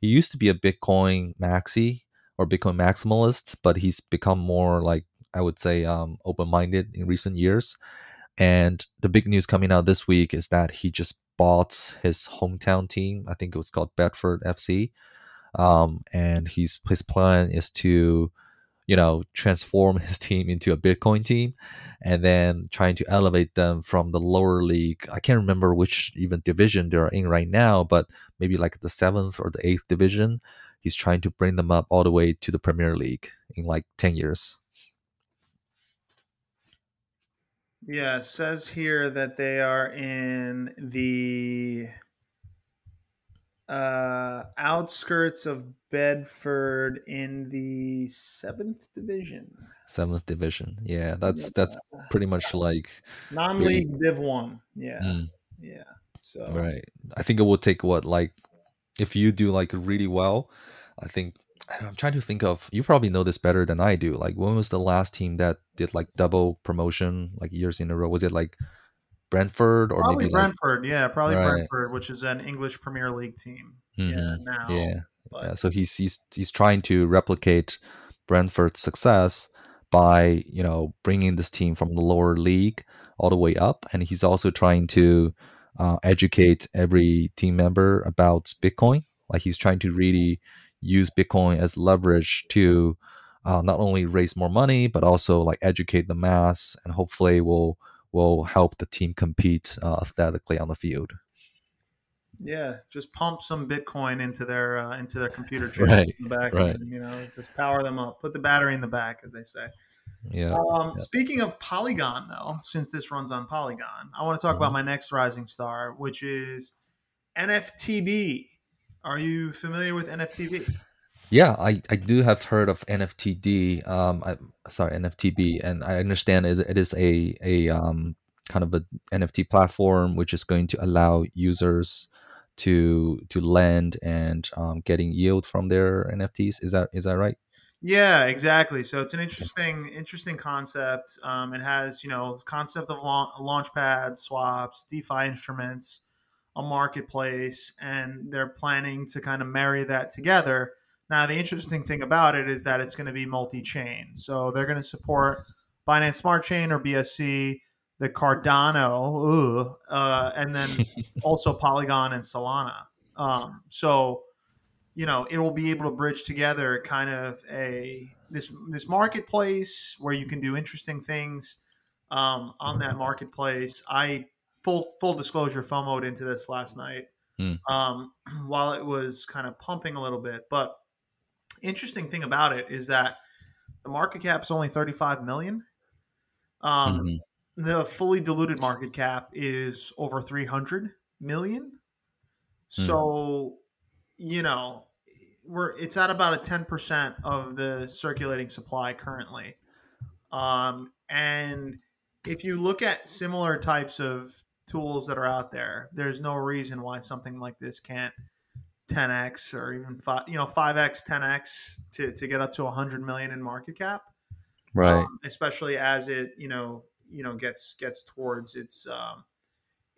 He used to be a Bitcoin maxi or Bitcoin maximalist, but he's become more like I would say um, open minded in recent years. And the big news coming out this week is that he just bought his hometown team. I think it was called Bedford FC um, and he's his plan is to you know transform [LAUGHS] his team into a bitcoin team and then trying to elevate them from the lower league. I can't remember which even division they're in right now but maybe like the seventh or the eighth division. He's trying to bring them up all the way to the premier league in like 10 years.
Yeah, says here that they are in the uh, outskirts of Bedford in the seventh division,
seventh division. Yeah that's that's pretty much like
non-league Div One. Yeah,
mm,
yeah. So
right. I think it will take what like if you do like really well i think i'm trying to think of you probably know this better than i do. Like when was the last team that did like double promotion like years in a row? Was it like brentford or
probably
maybe like
Brentford. Yeah, probably
Right.
Brentford, which is an English Premier League team. Yeah,
Mhm.
now.
yeah yeah so he's he's he's trying to replicate brentford's success by you know bringing this team from the lower league all the way up and he's also trying to uh, educate every team member about bitcoin like he's trying to really use bitcoin as leverage to uh, not only raise more money but also like educate the mass and hopefully will will help the team compete uh, athletically on the field
Yeah, just pump some Bitcoin into their uh, into their computer [LAUGHS] chips
Right,
in the back,
right.
and you know, just power them up. Put the battery in the back, as they say.
Yeah.
Um,
yeah.
Speaking of Polygon, though, since this runs on Polygon, I want to talk about
Mhm.
my next rising star, which is NFTB. Are you familiar with NFTB?
Yeah, I, I do have heard of NFTD. Um, I, sorry, NFTB, and I understand it, it is a a um kind of a NFT platform which is going to allow users to to lend and um, getting yield from their NFTs. Is that is that right?
Yeah, exactly. So it's an interesting, interesting concept. Um, it has, you know, concept of launch, launchpad swaps, DeFi instruments, a marketplace, and they're planning to kind of marry that together. Now, the interesting thing about it is that it's going to be multi-chain. So they're going to support Binance Smart Chain or BSC, the Cardano, ooh, uh, and then [LAUGHS] also Polygon and Solana. Um, so you know it will be able to bridge together kind of a this this marketplace where you can do interesting things um, on that marketplace. I full full disclosure FOMOed into this last night
Hmm.
um, [CLEARS THROAT] while it was kind of pumping a little bit. But interesting thing about it is that the market cap is only 35 million. Um,
Mhm.
The fully diluted market cap is over 300 million. So, you know, we're it's at about a 10% of the circulating supply currently. Um, and if you look at similar types of tools that are out there, there's no reason why something like this can't 10x or even five, you know, 5x, 10x to, to get up to 100 million in market cap
Right.
um, especially as it you know you know gets gets towards its um,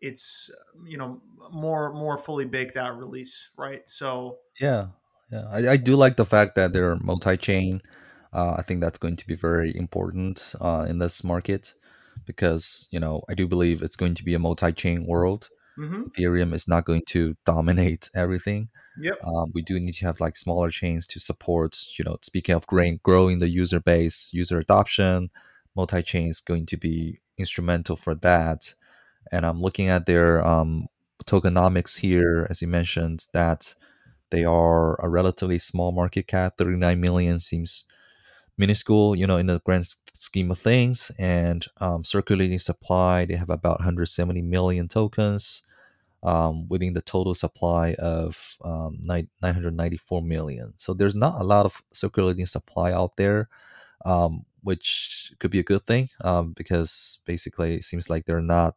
its um, you know more more fully baked out release right so
Yeah, yeah. I, I do like the fact that they're multi-chain. Uh, I think that's going to be very important uh, in this market because you know I do believe it's going to be a multi-chain world.
Hmm
Ethereum is not going to dominate [LAUGHS] everything.
yep
Um, we do need to have like smaller chains to support. You know, speaking of growing, growing the user base, user adoption, multi-chain is going to be instrumental for that. And I'm looking at their um, tokenomics here, as you mentioned, that they are a relatively small market cap. 39 million seems minuscule, you know, in the grand scheme of things. And um, circulating supply, they have about 170 million tokens um, within the total supply of um, nine- 994 million. So there's not a lot of circulating supply out there, um, which could be a good thing um, because basically it seems like they're not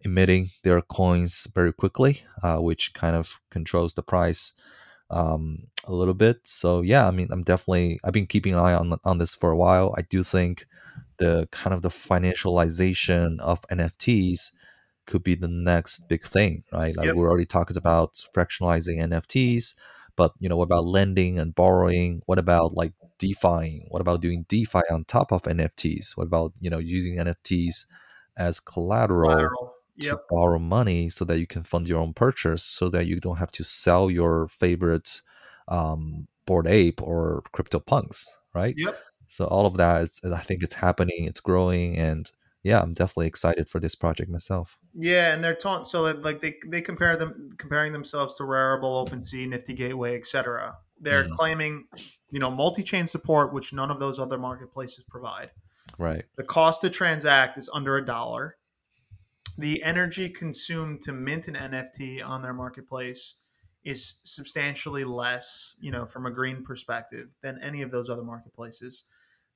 emitting their coins very quickly, uh, which kind of controls the price um, a little bit. So yeah, I mean, I'm definitely I've been keeping an eye on on this for a while. I do think the kind of the financialization of NFTs could be the next big thing, right? Like
Yep.
we already talking about fractionalizing NFTs, but you know, what about lending and borrowing? What about like DeFi? What about doing DeFi on top of NFTs? What about you know using NFTs as collateral
Collateral.
to
Yep.
borrow money so that you can fund your own purchase so that you don't have to sell your favorite um, Bored Ape or crypto punks right
Yep.
so all of that is i think it's happening it's growing and yeah i'm definitely excited for this project myself
Yeah, and they're taught so that like they they compare them comparing themselves to Rarible, OpenSea, Nifty Gateway, etc. They're
Mhm.
claiming, you know, multi-chain support, which none of those other marketplaces provide.
right
The cost to transact is under a dollar. The energy consumed to mint an NFT on their marketplace is substantially less, you know, from a green perspective than any of those other marketplaces.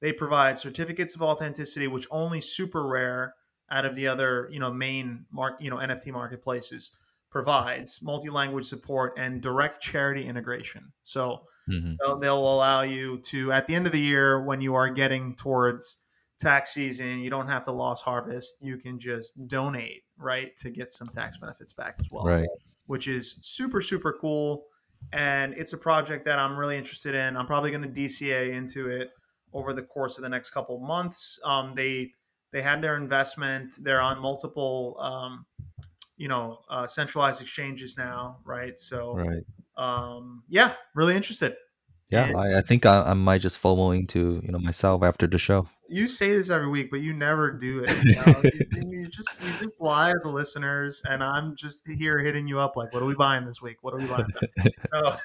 They provide certificates of authenticity, which only SuperRare out of the other, you know, main mark, you know, NFT marketplaces provides multi-language support and direct charity integration. So
hmm
they'll, they'll allow you to at the end of the year when you are getting towards tax season you don't have to loss harvest you can just donate right to get some tax benefits back as well.
Right.
Which is super super cool. And it's a project that i'm really interested in. I'm probably going to dca into it over the course of the next couple of months um, they they had their investment they're on multiple um, you know uh, centralized exchanges now right so
right
um, yeah really interested
yeah
And-
I, I think I, I might just FOMO into you know myself after the show
you say this every week, but you never do it. [LAUGHS] You, know? you, you just you just lie to the listeners, and I'm just here hitting you up like, "What are we buying this week? What are we buying?" [LAUGHS] No.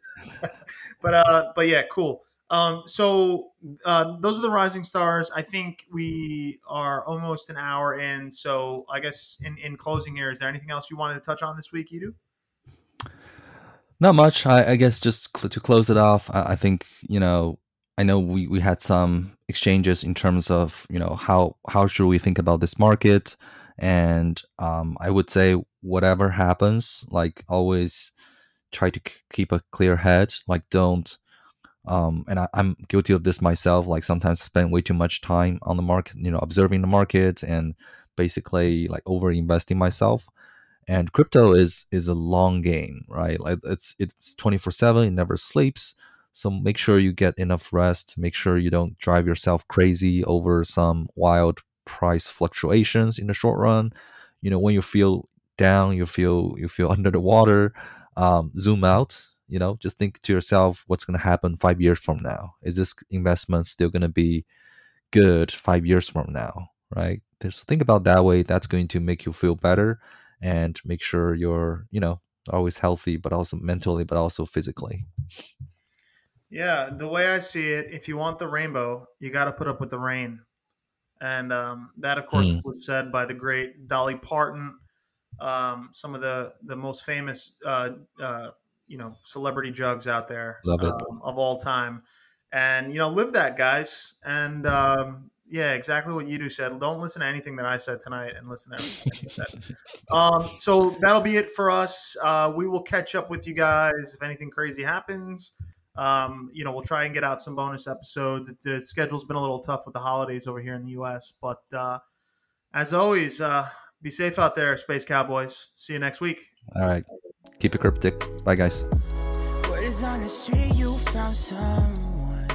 [LAUGHS] but uh, but yeah, cool. Um, so uh, those are the rising stars. I think we are almost an hour in. So I guess in, in closing here, is there anything else you wanted to touch on this week, Yidu?
Not much. I, I guess just cl- to close it off, I, I think you know I know we, we had some exchanges in terms of you know how how should we think about this market, and um, I would say whatever happens, like always try to k- keep a clear head. Like don't um, and I, am guilty of this myself. Like sometimes I spend way too much time on the market, you know, observing the market and basically like over investing myself. And crypto is is a long game, right? Like it's it's 24 seven. It never sleeps. So make sure you get enough rest. Make sure you don't drive yourself crazy over some wild price fluctuations in the short run. You know, when you feel down, you feel you feel [LAUGHS] under the water. Um, zoom out you know just think to yourself what's going to happen five years from now? Is this investment still going to be good five years from now right? So think about that way that's going to make you feel better and make sure you're you know always healthy but also mentally but also physically.
Yeah the way i see it if you want the rainbow you got to put up with the rain. And um, that of course mm. was said by the great dolly parton um, some of the the most famous uh, uh, you know celebrity jugs out there um, of all time, and you know live that guys. And um, yeah, exactly what Yidu said. Don't listen to anything that I said tonight, and listen to everything said. [LAUGHS] Um, so that'll be it for us. Uh, we will catch up with you guys if anything crazy happens. Um, you know, we'll try and get out some bonus episodes. The schedule's been a little tough with the holidays over here in the U.S., but uh, as always, uh, be safe out there, Space Cowboys. See you next week.
All right. Keep it cryptic. Bye, guys.
What is on the street? You found someone.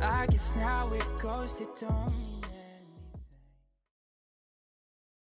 I guess now it goes to